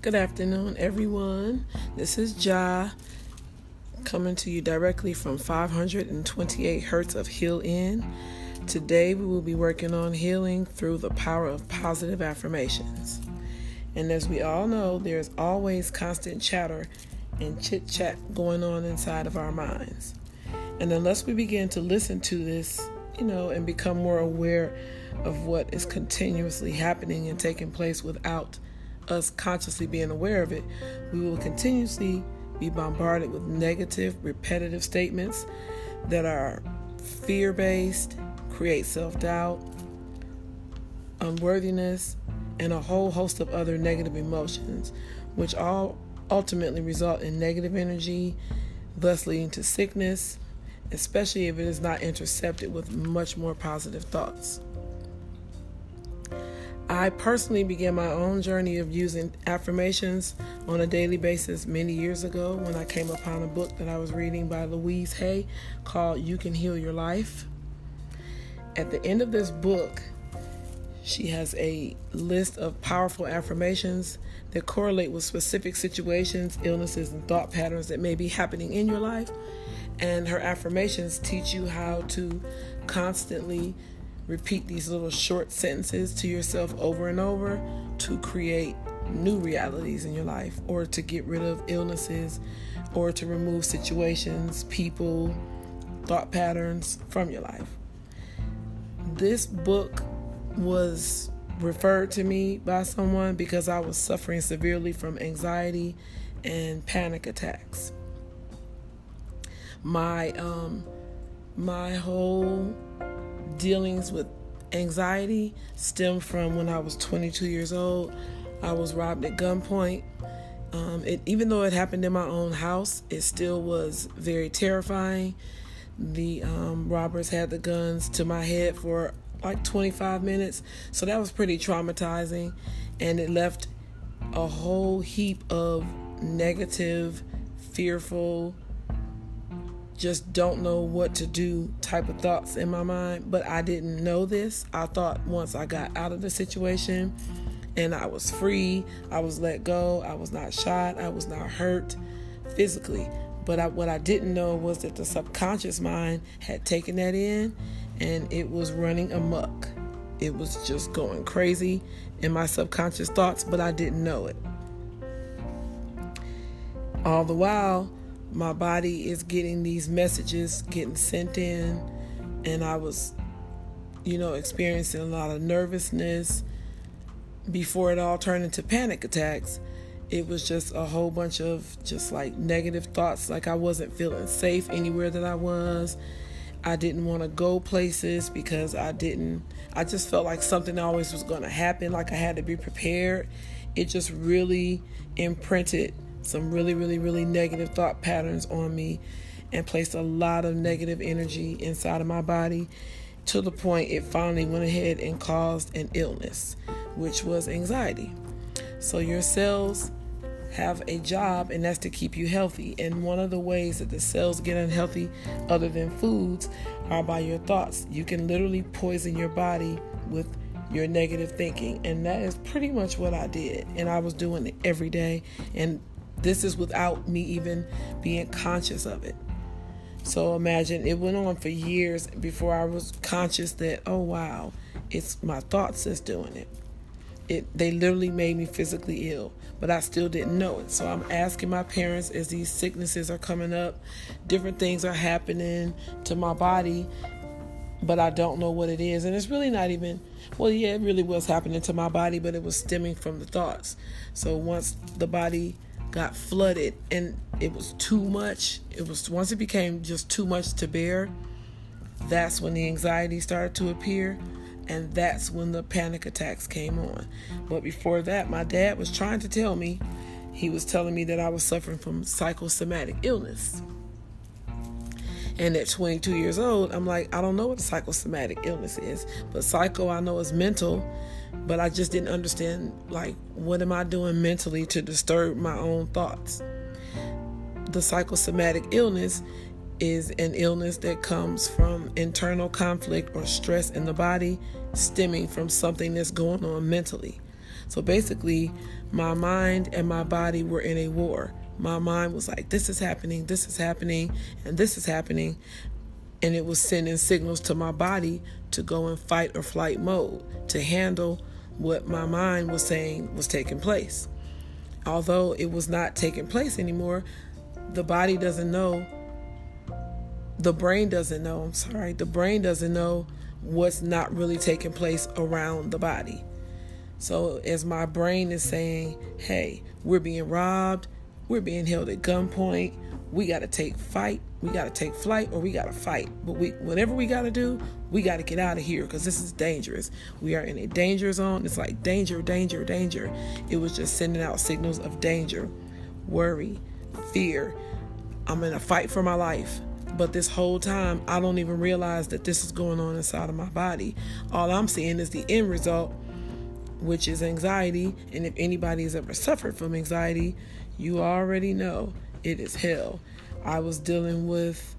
Good afternoon, everyone. This is Jah coming to you directly from 528 Hertz of Healing. Today, we will be working on healing through the power of positive affirmations. And as we all know, there's always constant chatter and chit chat going on inside of our minds. And unless we begin to listen to this, you know, and become more aware of what is continuously happening and taking place without us consciously being aware of it, we will continuously be bombarded with negative, repetitive statements that are fear based, create self doubt, unworthiness, and a whole host of other negative emotions, which all ultimately result in negative energy, thus leading to sickness, especially if it is not intercepted with much more positive thoughts. I personally began my own journey of using affirmations on a daily basis many years ago when I came upon a book that I was reading by Louise Hay called You Can Heal Your Life. At the end of this book, she has a list of powerful affirmations that correlate with specific situations, illnesses, and thought patterns that may be happening in your life. And her affirmations teach you how to constantly repeat these little short sentences to yourself over and over to create new realities in your life or to get rid of illnesses or to remove situations, people, thought patterns from your life. This book was referred to me by someone because I was suffering severely from anxiety and panic attacks. My um my whole dealings with anxiety stem from when I was 22 years old. I was robbed at gunpoint. Um, it, even though it happened in my own house, it still was very terrifying. The um, robbers had the guns to my head for like 25 minutes, so that was pretty traumatizing, and it left a whole heap of negative, fearful, just don't know what to do type of thoughts in my mind. But I didn't know this. I thought once I got out of the situation and I was free, I was let go, I was not shot, I was not hurt physically. But I, what I didn't know was that the subconscious mind had taken that in and it was running amok. It was just going crazy in my subconscious thoughts, but I didn't know it. All the while, my body is getting these messages getting sent in and i was you know experiencing a lot of nervousness. Before it all turned into panic attacks it was just a whole bunch of just like negative thoughts like i wasn't feeling safe anywhere that i was. I didn't want to go places because i didn't i just felt like something always was going to happen like i had to be prepared. It just really imprinted some really, really, really negative thought patterns on me and placed a lot of negative energy inside of my body to the point it finally went ahead and caused an illness, which was anxiety. So, your cells have a job, and that's to keep you healthy. And one of the ways that the cells get unhealthy, other than foods, are by your thoughts. You can literally poison your body with your negative thinking. And that is pretty much what I did. And I was doing it every day. And this is without me even being conscious of it. So imagine it went on for years before I was conscious that, oh wow, it's my thoughts that's doing it. It they literally made me physically ill, but I still didn't know it. So I'm asking my parents as these sicknesses are coming up, different things are happening to my body, but I don't know what it is. And it's really not even well, yeah, it really was happening to my body, but it was stemming from the thoughts. So once the body got flooded and it was too much. It was once it became just too much to bear, that's when the anxiety started to appear and that's when the panic attacks came on. But before that, my dad was trying to tell me, he was telling me that I was suffering from psychosomatic illness. And at 22 years old, I'm like, I don't know what psychosomatic illness is, but psycho I know is mental but I just didn't understand like what am I doing mentally to disturb my own thoughts. The psychosomatic illness is an illness that comes from internal conflict or stress in the body stemming from something that's going on mentally. So basically, my mind and my body were in a war. My mind was like, this is happening, this is happening, and this is happening. And it was sending signals to my body to go in fight or flight mode to handle what my mind was saying was taking place. Although it was not taking place anymore, the body doesn't know, the brain doesn't know, I'm sorry, the brain doesn't know what's not really taking place around the body. So, as my brain is saying, hey, we're being robbed, we're being held at gunpoint, we got to take fight, we got to take flight, or we got to fight. But we, whatever we got to do, we got to get out of here because this is dangerous. We are in a danger zone. It's like danger, danger, danger. It was just sending out signals of danger, worry, fear. I'm in a fight for my life. But this whole time, I don't even realize that this is going on inside of my body. All I'm seeing is the end result, which is anxiety. And if anybody has ever suffered from anxiety, you already know it is hell. I was dealing with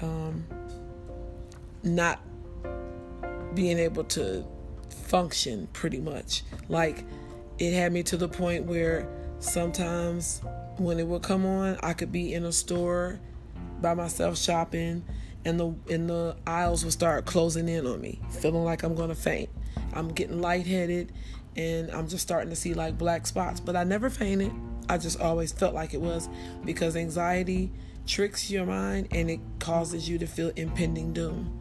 um, not being able to function pretty much. Like it had me to the point where sometimes when it would come on, I could be in a store by myself shopping and the and the aisles would start closing in on me, feeling like I'm gonna faint. I'm getting lightheaded and I'm just starting to see like black spots. But I never fainted. I just always felt like it was because anxiety tricks your mind and it causes you to feel impending doom.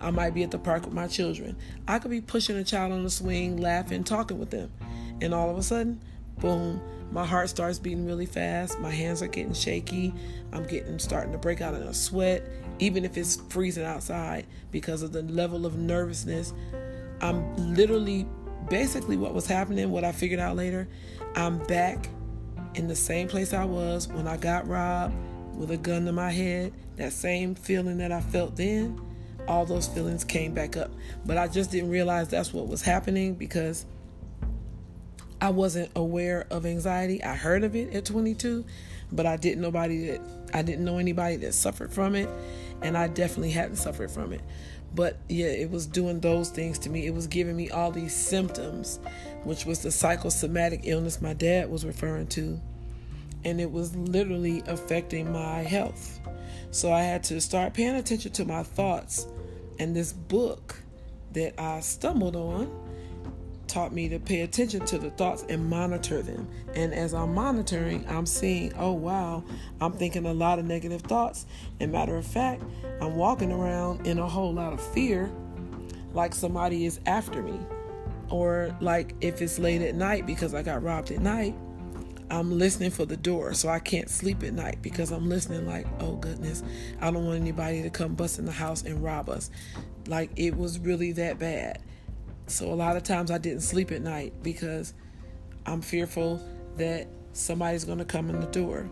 I might be at the park with my children. I could be pushing a child on the swing, laughing, talking with them. And all of a sudden, boom, my heart starts beating really fast. My hands are getting shaky. I'm getting starting to break out in a sweat, even if it's freezing outside because of the level of nervousness. I'm literally basically what was happening, what I figured out later. I'm back in the same place I was when I got robbed with a gun to my head. That same feeling that I felt then all those feelings came back up. But I just didn't realize that's what was happening because I wasn't aware of anxiety. I heard of it at 22, but I didn't nobody that I didn't know anybody that suffered from it, and I definitely hadn't suffered from it. But yeah, it was doing those things to me. It was giving me all these symptoms, which was the psychosomatic illness my dad was referring to, and it was literally affecting my health. So I had to start paying attention to my thoughts. And this book that I stumbled on taught me to pay attention to the thoughts and monitor them. And as I'm monitoring, I'm seeing, oh wow, I'm thinking a lot of negative thoughts. And matter of fact, I'm walking around in a whole lot of fear, like somebody is after me. Or like if it's late at night because I got robbed at night, I'm listening for the door, so I can't sleep at night because I'm listening like, oh goodness, I don't want anybody to come bust in the house and rob us. Like it was really that bad. So a lot of times I didn't sleep at night because I'm fearful that somebody's going to come in the door.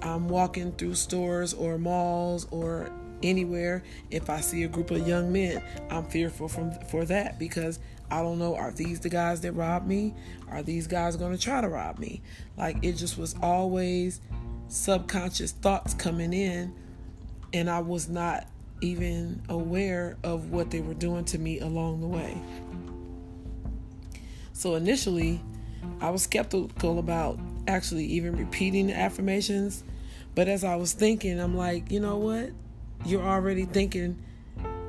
I'm walking through stores or malls or anywhere if I see a group of young men, I'm fearful from for that because I don't know, are these the guys that robbed me? Are these guys going to try to rob me? Like it just was always subconscious thoughts coming in, and I was not even aware of what they were doing to me along the way. So initially, I was skeptical about actually even repeating the affirmations. But as I was thinking, I'm like, you know what? You're already thinking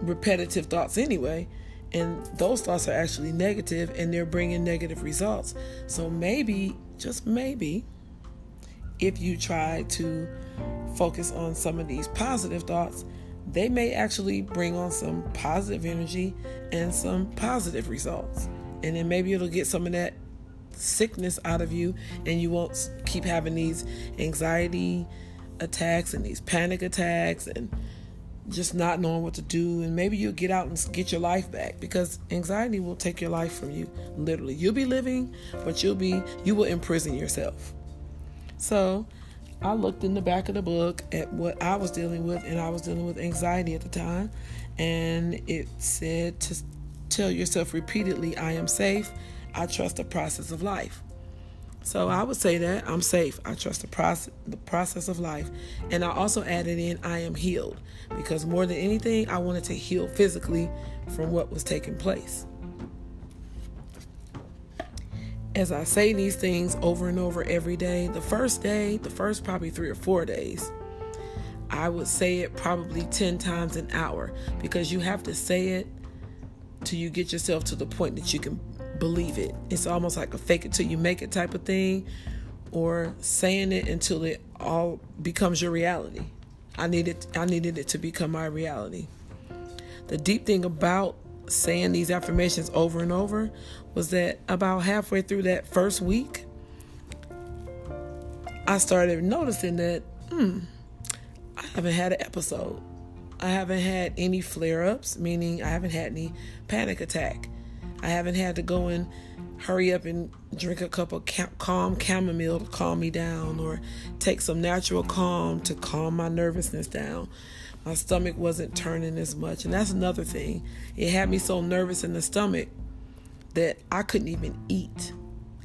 repetitive thoughts anyway and those thoughts are actually negative and they're bringing negative results. So maybe, just maybe, if you try to focus on some of these positive thoughts, they may actually bring on some positive energy and some positive results. And then maybe it'll get some of that sickness out of you and you won't keep having these anxiety attacks and these panic attacks and just not knowing what to do and maybe you'll get out and get your life back because anxiety will take your life from you literally. You'll be living but you'll be you will imprison yourself. So i looked in the back of the book at what i was dealing with and i was dealing with anxiety at the time and it said to tell yourself repeatedly i am safe. I trust the process of life so I would say that I'm safe. I trust the process, the process of life, and I also added in I am healed because more than anything, I wanted to heal physically from what was taking place. as I say these things over and over every day, the first day, the first probably three or four days, I would say it probably 10 times an hour because you have to say it till you get yourself to the point that you can believe it. It's almost like a fake it till you make it type of thing or saying it until it all becomes your reality. I needed I needed it to become my reality. The deep thing about saying these affirmations over and over was that about halfway through that first week, I started noticing that, hmm, I haven't had an episode. I haven't had any flare ups, meaning I haven't had any panic attack. I haven't had to go and hurry up and drink a cup of calm chamomile to calm me down or take some natural calm to calm my nervousness down. My stomach wasn't turning as much. And that's another thing. It had me so nervous in the stomach that I couldn't even eat.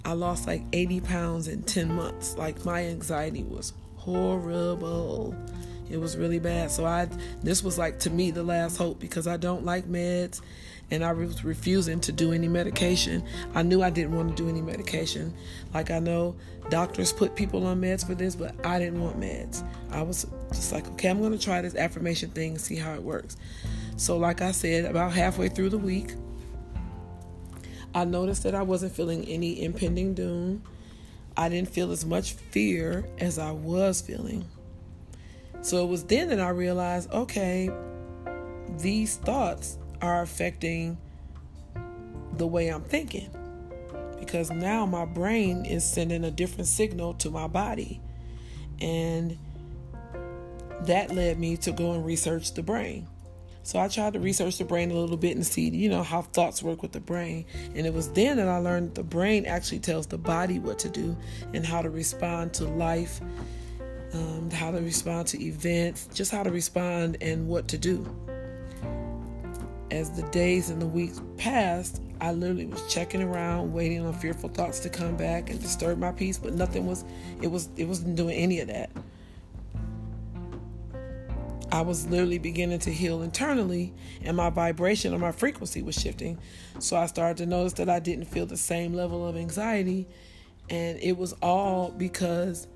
I lost like 80 pounds in 10 months. Like my anxiety was horrible. It was really bad. So I this was like to me the last hope because I don't like meds and I was refusing to do any medication. I knew I didn't want to do any medication. Like I know doctors put people on meds for this, but I didn't want meds. I was just like, okay, I'm going to try this affirmation thing and see how it works. So like I said, about halfway through the week, I noticed that I wasn't feeling any impending doom. I didn't feel as much fear as I was feeling. So it was then that I realized, okay, these thoughts are affecting the way I'm thinking. Because now my brain is sending a different signal to my body. And that led me to go and research the brain. So I tried to research the brain a little bit and see, you know, how thoughts work with the brain. And it was then that I learned the brain actually tells the body what to do and how to respond to life, um, how to respond to events, just how to respond and what to do as the days and the weeks passed, I literally was checking around, waiting on fearful thoughts to come back and disturb my peace, but nothing was it was it wasn't doing any of that. I was literally beginning to heal internally and my vibration or my frequency was shifting. So I started to notice that I didn't feel the same level of anxiety and it was all because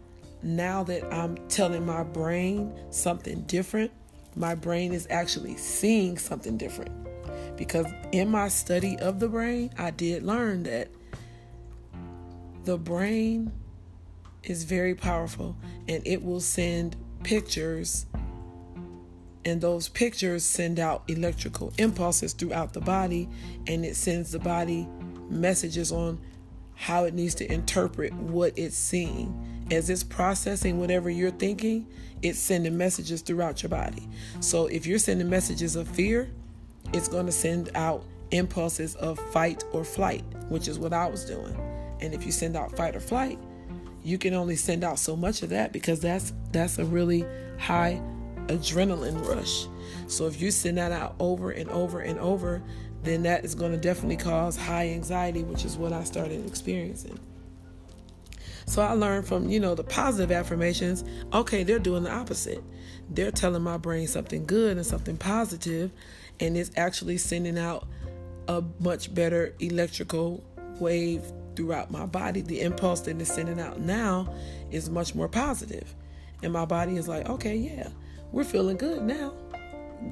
now that I'm telling my brain something different, my brain is actually seeing something different. Because in my study of the brain, I did learn that the brain is very powerful and it will send pictures, and those pictures send out electrical impulses throughout the body, and it sends the body messages on how it needs to interpret what it's seeing. As it's processing whatever you're thinking, it's sending messages throughout your body. So if you're sending messages of fear, it's going to send out impulses of fight or flight, which is what I was doing. And if you send out fight or flight, you can only send out so much of that because that's that's a really high adrenaline rush. So if you send that out over and over and over, then that is going to definitely cause high anxiety, which is what I started experiencing. So I learned from, you know, the positive affirmations, okay, they're doing the opposite. They're telling my brain something good and something positive, and it's actually sending out a much better electrical wave throughout my body. The impulse that it's sending out now is much more positive. And my body is like, okay, yeah, we're feeling good now.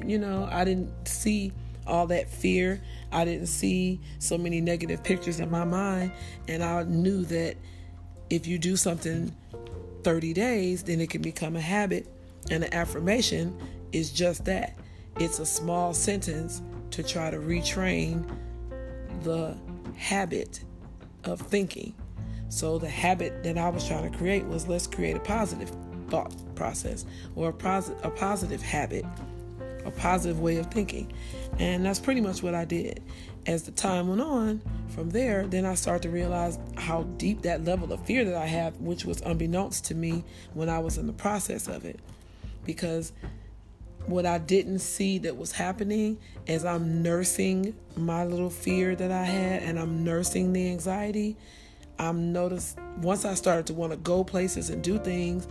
You know, I didn't see all that fear. I didn't see so many negative pictures in my mind. And I knew that if you do something 30 days, then it can become a habit. And an affirmation is just that it's a small sentence to try to retrain the habit of thinking. So, the habit that I was trying to create was let's create a positive thought process or a, posi- a positive habit, a positive way of thinking. And that's pretty much what I did. As the time went on, from there, then I started to realize how deep that level of fear that I have, which was unbeknownst to me when I was in the process of it. Because what I didn't see that was happening as I'm nursing my little fear that I had and I'm nursing the anxiety, I'm noticed once I started to want to go places and do things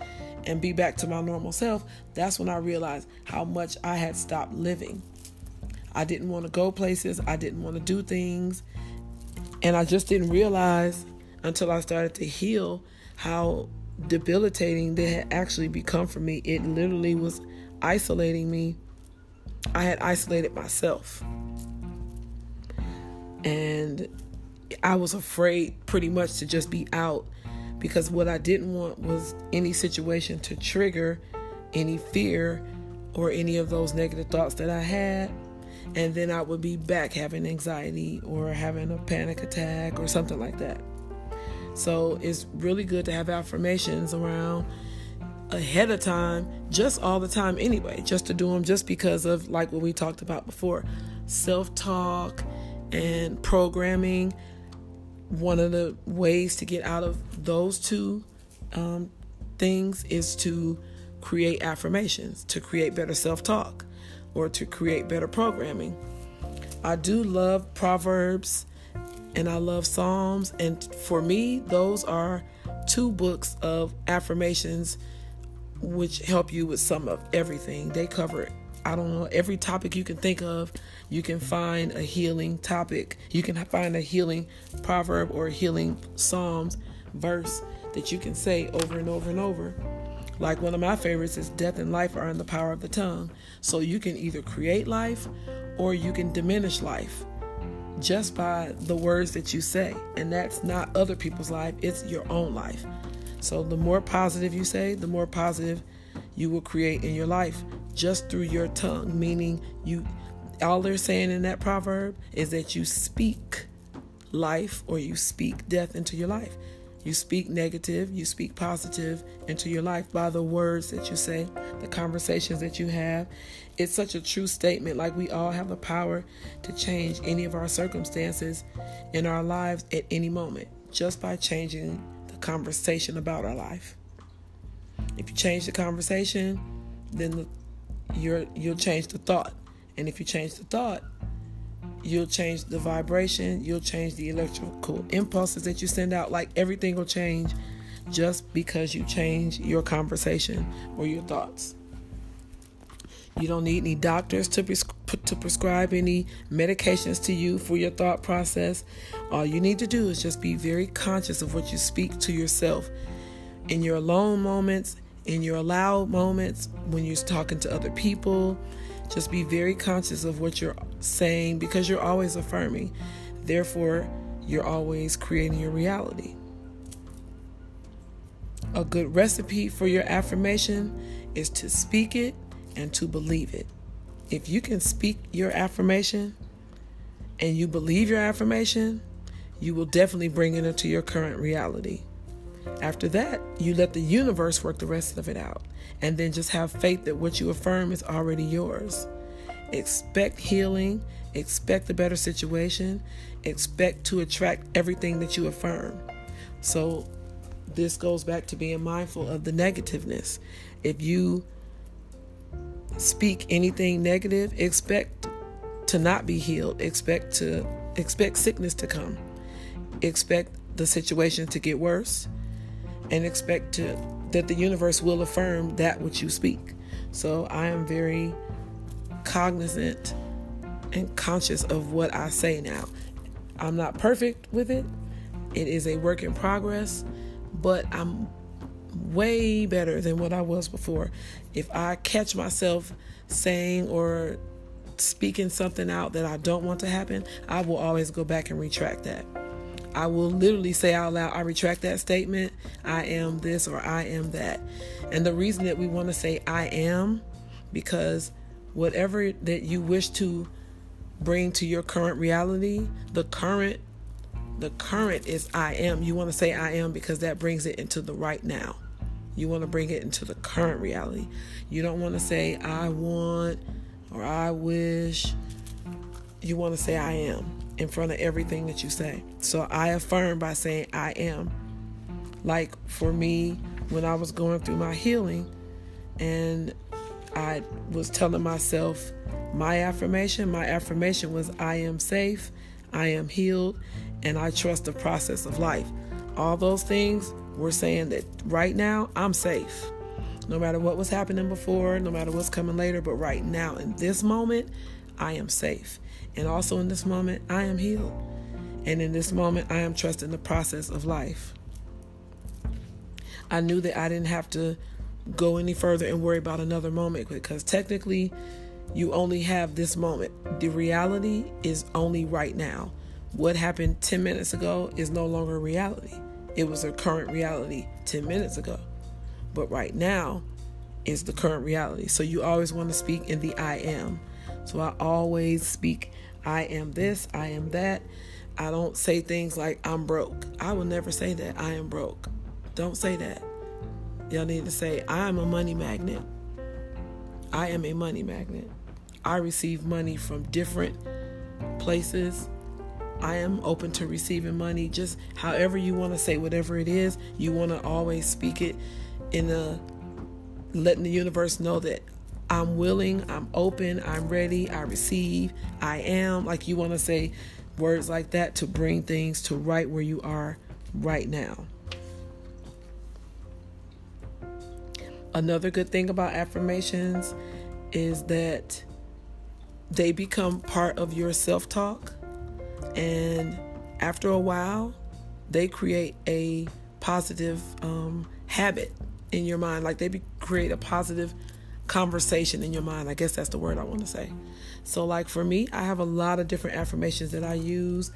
and be back to my normal self, that's when I realized how much I had stopped living. I didn't want to go places, I didn't want to do things, and I just didn't realize until I started to heal how debilitating they had actually become for me. It literally was isolating me. I had isolated myself. And I was afraid pretty much to just be out because what I didn't want was any situation to trigger any fear or any of those negative thoughts that I had. And then I would be back having anxiety or having a panic attack or something like that. So it's really good to have affirmations around ahead of time, just all the time anyway, just to do them just because of like what we talked about before self talk and programming. One of the ways to get out of those two um, things is to create affirmations, to create better self talk, or to create better programming. I do love Proverbs and I love Psalms. And for me, those are two books of affirmations which help you with some of everything. They cover, I don't know, every topic you can think of. You can find a healing topic. You can find a healing proverb or healing Psalms verse that you can say over and over and over. Like one of my favorites is death and life are in the power of the tongue. So you can either create life or you can diminish life just by the words that you say. And that's not other people's life, it's your own life. So the more positive you say, the more positive you will create in your life just through your tongue, meaning you all they're saying in that proverb is that you speak life or you speak death into your life. You speak negative, you speak positive into your life by the words that you say, the conversations that you have. It's such a true statement. Like we all have the power to change any of our circumstances in our lives at any moment just by changing the conversation about our life. If you change the conversation, then the, you're, you'll change the thought. And if you change the thought, You'll change the vibration, you'll change the electrical impulses that you send out. Like everything will change just because you change your conversation or your thoughts. You don't need any doctors to, pres- to prescribe any medications to you for your thought process. All you need to do is just be very conscious of what you speak to yourself in your alone moments, in your loud moments, when you're talking to other people, just be very conscious of what you're saying because you're always affirming. Therefore, you're always creating your reality. A good recipe for your affirmation is to speak it and to believe it. If you can speak your affirmation and you believe your affirmation, you will definitely bring it into your current reality. After that, you let the universe work the rest of it out and then just have faith that what you affirm is already yours. Expect healing, expect a better situation, expect to attract everything that you affirm. So, this goes back to being mindful of the negativeness. If you speak anything negative, expect to not be healed, expect to expect sickness to come, expect the situation to get worse, and expect to that the universe will affirm that which you speak. So I am very cognizant and conscious of what I say now. I'm not perfect with it. It is a work in progress, but I'm way better than what I was before. If I catch myself saying or speaking something out that I don't want to happen, I will always go back and retract that. I will literally say out loud, I retract that statement. I am this or I am that. And the reason that we want to say I am, because whatever that you wish to bring to your current reality, the current the current is I am. You want to say I am because that brings it into the right now. You want to bring it into the current reality. You don't want to say I want or I wish. You want to say I am in front of everything that you say. So I affirm by saying, I am. Like for me, when I was going through my healing and I was telling myself my affirmation, my affirmation was, I am safe, I am healed, and I trust the process of life. All those things were saying that right now I'm safe. No matter what was happening before, no matter what's coming later, but right now, in this moment, I am safe. And also in this moment, I am healed. And in this moment, I am trusting the process of life. I knew that I didn't have to go any further and worry about another moment because technically, you only have this moment. The reality is only right now. What happened 10 minutes ago is no longer reality. It was a current reality 10 minutes ago. But right now is the current reality. So you always want to speak in the I am. So I always speak I am this, I am that. I don't say things like I'm broke. I will never say that. I am broke. Don't say that. Y'all need to say I am a money magnet. I am a money magnet. I receive money from different places. I am open to receiving money. Just however you want to say whatever it is, you want to always speak it in a letting the universe know that I'm willing, I'm open, I'm ready, I receive, I am. Like you want to say words like that to bring things to right where you are right now. Another good thing about affirmations is that they become part of your self talk. And after a while, they create a positive um, habit in your mind. Like they be, create a positive conversation in your mind. I guess that's the word I want to say. So, like for me, I have a lot of different affirmations that I use,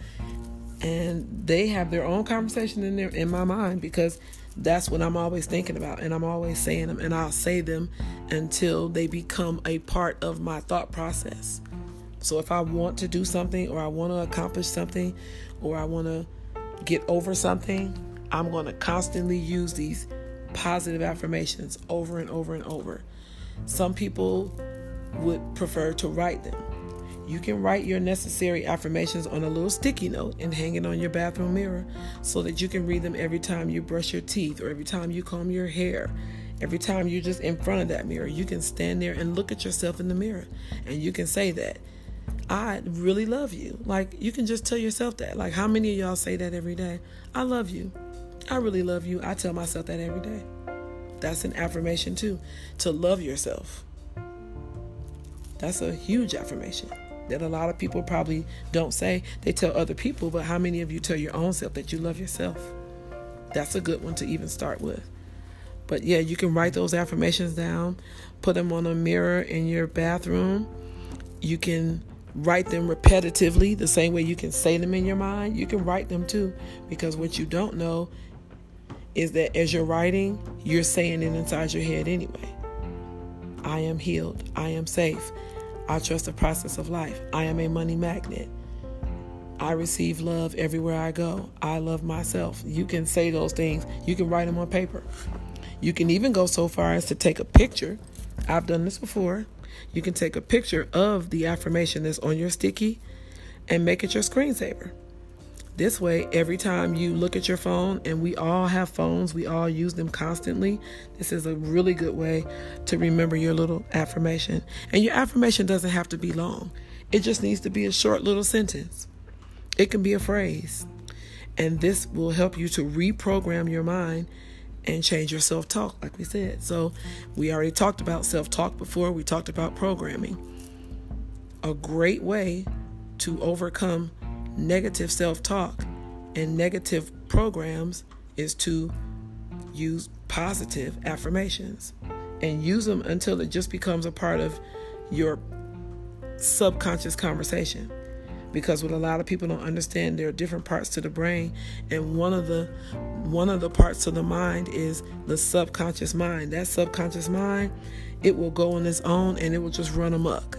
and they have their own conversation in there in my mind because that's what I'm always thinking about, and I'm always saying them, and I'll say them until they become a part of my thought process. So, if I want to do something, or I want to accomplish something, or I want to get over something, I'm going to constantly use these positive affirmations over and over and over. Some people would prefer to write them. You can write your necessary affirmations on a little sticky note and hang it on your bathroom mirror so that you can read them every time you brush your teeth or every time you comb your hair. Every time you're just in front of that mirror, you can stand there and look at yourself in the mirror and you can say that. I really love you. Like, you can just tell yourself that. Like, how many of y'all say that every day? I love you. I really love you. I tell myself that every day. That's an affirmation too, to love yourself. That's a huge affirmation that a lot of people probably don't say. They tell other people, but how many of you tell your own self that you love yourself? That's a good one to even start with. But yeah, you can write those affirmations down, put them on a mirror in your bathroom. You can write them repetitively, the same way you can say them in your mind. You can write them too, because what you don't know is that as you're writing, you're saying it inside your head anyway. I am healed. I am safe. I trust the process of life. I am a money magnet. I receive love everywhere I go. I love myself. You can say those things. You can write them on paper. You can even go so far as to take a picture. I've done this before. You can take a picture of the affirmation that's on your sticky and make it your screensaver. This way, every time you look at your phone, and we all have phones, we all use them constantly. This is a really good way to remember your little affirmation. And your affirmation doesn't have to be long, it just needs to be a short little sentence. It can be a phrase. And this will help you to reprogram your mind and change your self talk, like we said. So, we already talked about self talk before, we talked about programming. A great way to overcome negative self talk and negative programs is to use positive affirmations and use them until it just becomes a part of your subconscious conversation. Because what a lot of people don't understand there are different parts to the brain and one of the one of the parts of the mind is the subconscious mind. That subconscious mind it will go on its own and it will just run amok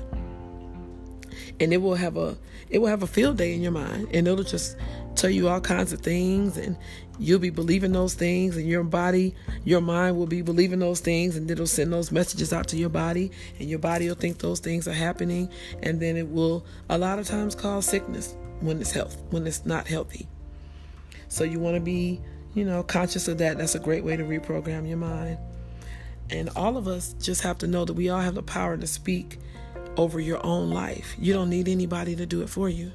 and it will have a it will have a field day in your mind and it'll just tell you all kinds of things and you'll be believing those things and your body your mind will be believing those things and it'll send those messages out to your body and your body will think those things are happening and then it will a lot of times cause sickness when it's health when it's not healthy. So you want to be you know conscious of that. That's a great way to reprogram your mind. And all of us just have to know that we all have the power to speak over your own life. You don't need anybody to do it for you.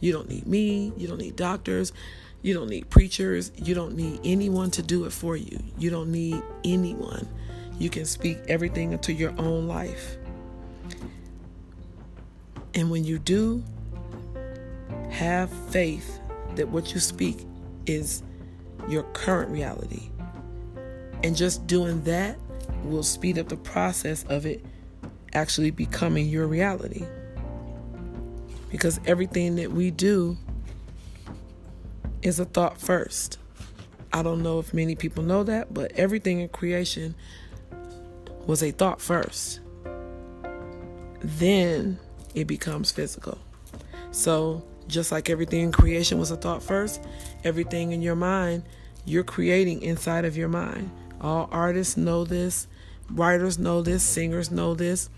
You don't need me. You don't need doctors. You don't need preachers. You don't need anyone to do it for you. You don't need anyone. You can speak everything into your own life. And when you do, have faith that what you speak is your current reality. And just doing that will speed up the process of it actually becoming your reality. Because everything that we do is a thought first. I don't know if many people know that, but everything in creation was a thought first. Then it becomes physical. So, just like everything in creation was a thought first, everything in your mind, you're creating inside of your mind. All artists know this, writers know this, singers know this,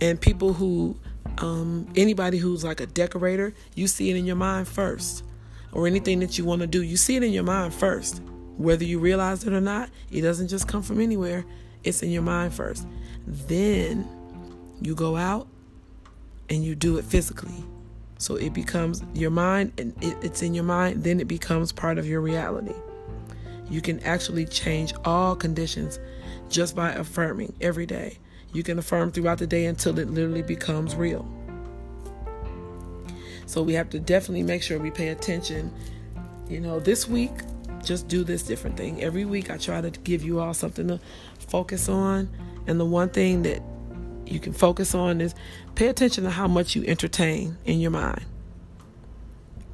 and people who, um, anybody who's like a decorator, you see it in your mind first. Or anything that you want to do, you see it in your mind first. Whether you realize it or not, it doesn't just come from anywhere, it's in your mind first. Then you go out and you do it physically. So it becomes your mind, and it, it's in your mind, then it becomes part of your reality. You can actually change all conditions just by affirming every day. You can affirm throughout the day until it literally becomes real. So we have to definitely make sure we pay attention. You know, this week, just do this different thing. Every week, I try to give you all something to focus on. And the one thing that you can focus on is pay attention to how much you entertain in your mind.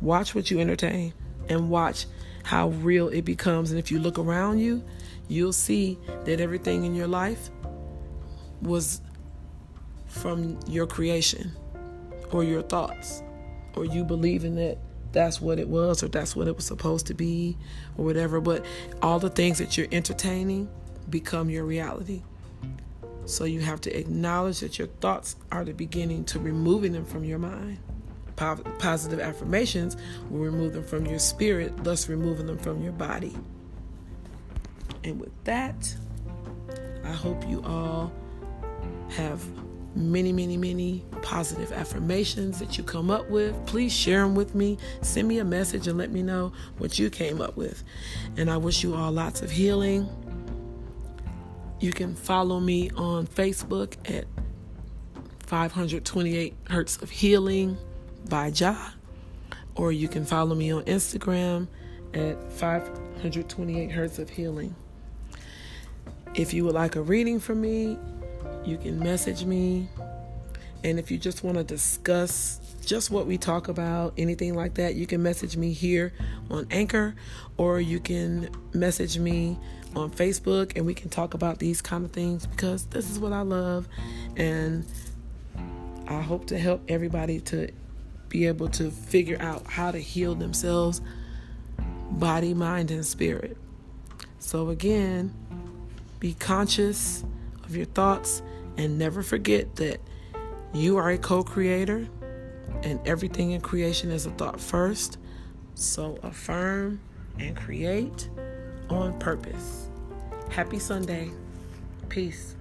Watch what you entertain and watch how real it becomes. And if you look around you, you'll see that everything in your life was from your creation or your thoughts or you believing that that's what it was or that's what it was supposed to be or whatever. But all the things that you're entertaining become your reality. So you have to acknowledge that your thoughts are the beginning to removing them from your mind. Positive affirmations will remove them from your spirit, thus removing them from your body. And with that, I hope you all have many, many, many positive affirmations that you come up with. Please share them with me. Send me a message and let me know what you came up with. And I wish you all lots of healing you can follow me on Facebook at 528 Hertz of Healing by Jah, or you can follow me on Instagram at 528 Hertz of Healing. If you would like a reading from me, you can message me. And if you just want to discuss just what we talk about, anything like that, you can message me here on Anchor or you can message me on Facebook and we can talk about these kind of things because this is what I love and I hope to help everybody to be able to figure out how to heal themselves body, mind and spirit. So again, be conscious of your thoughts. And never forget that you are a co creator and everything in creation is a thought first. So affirm and create on purpose. Happy Sunday. Peace.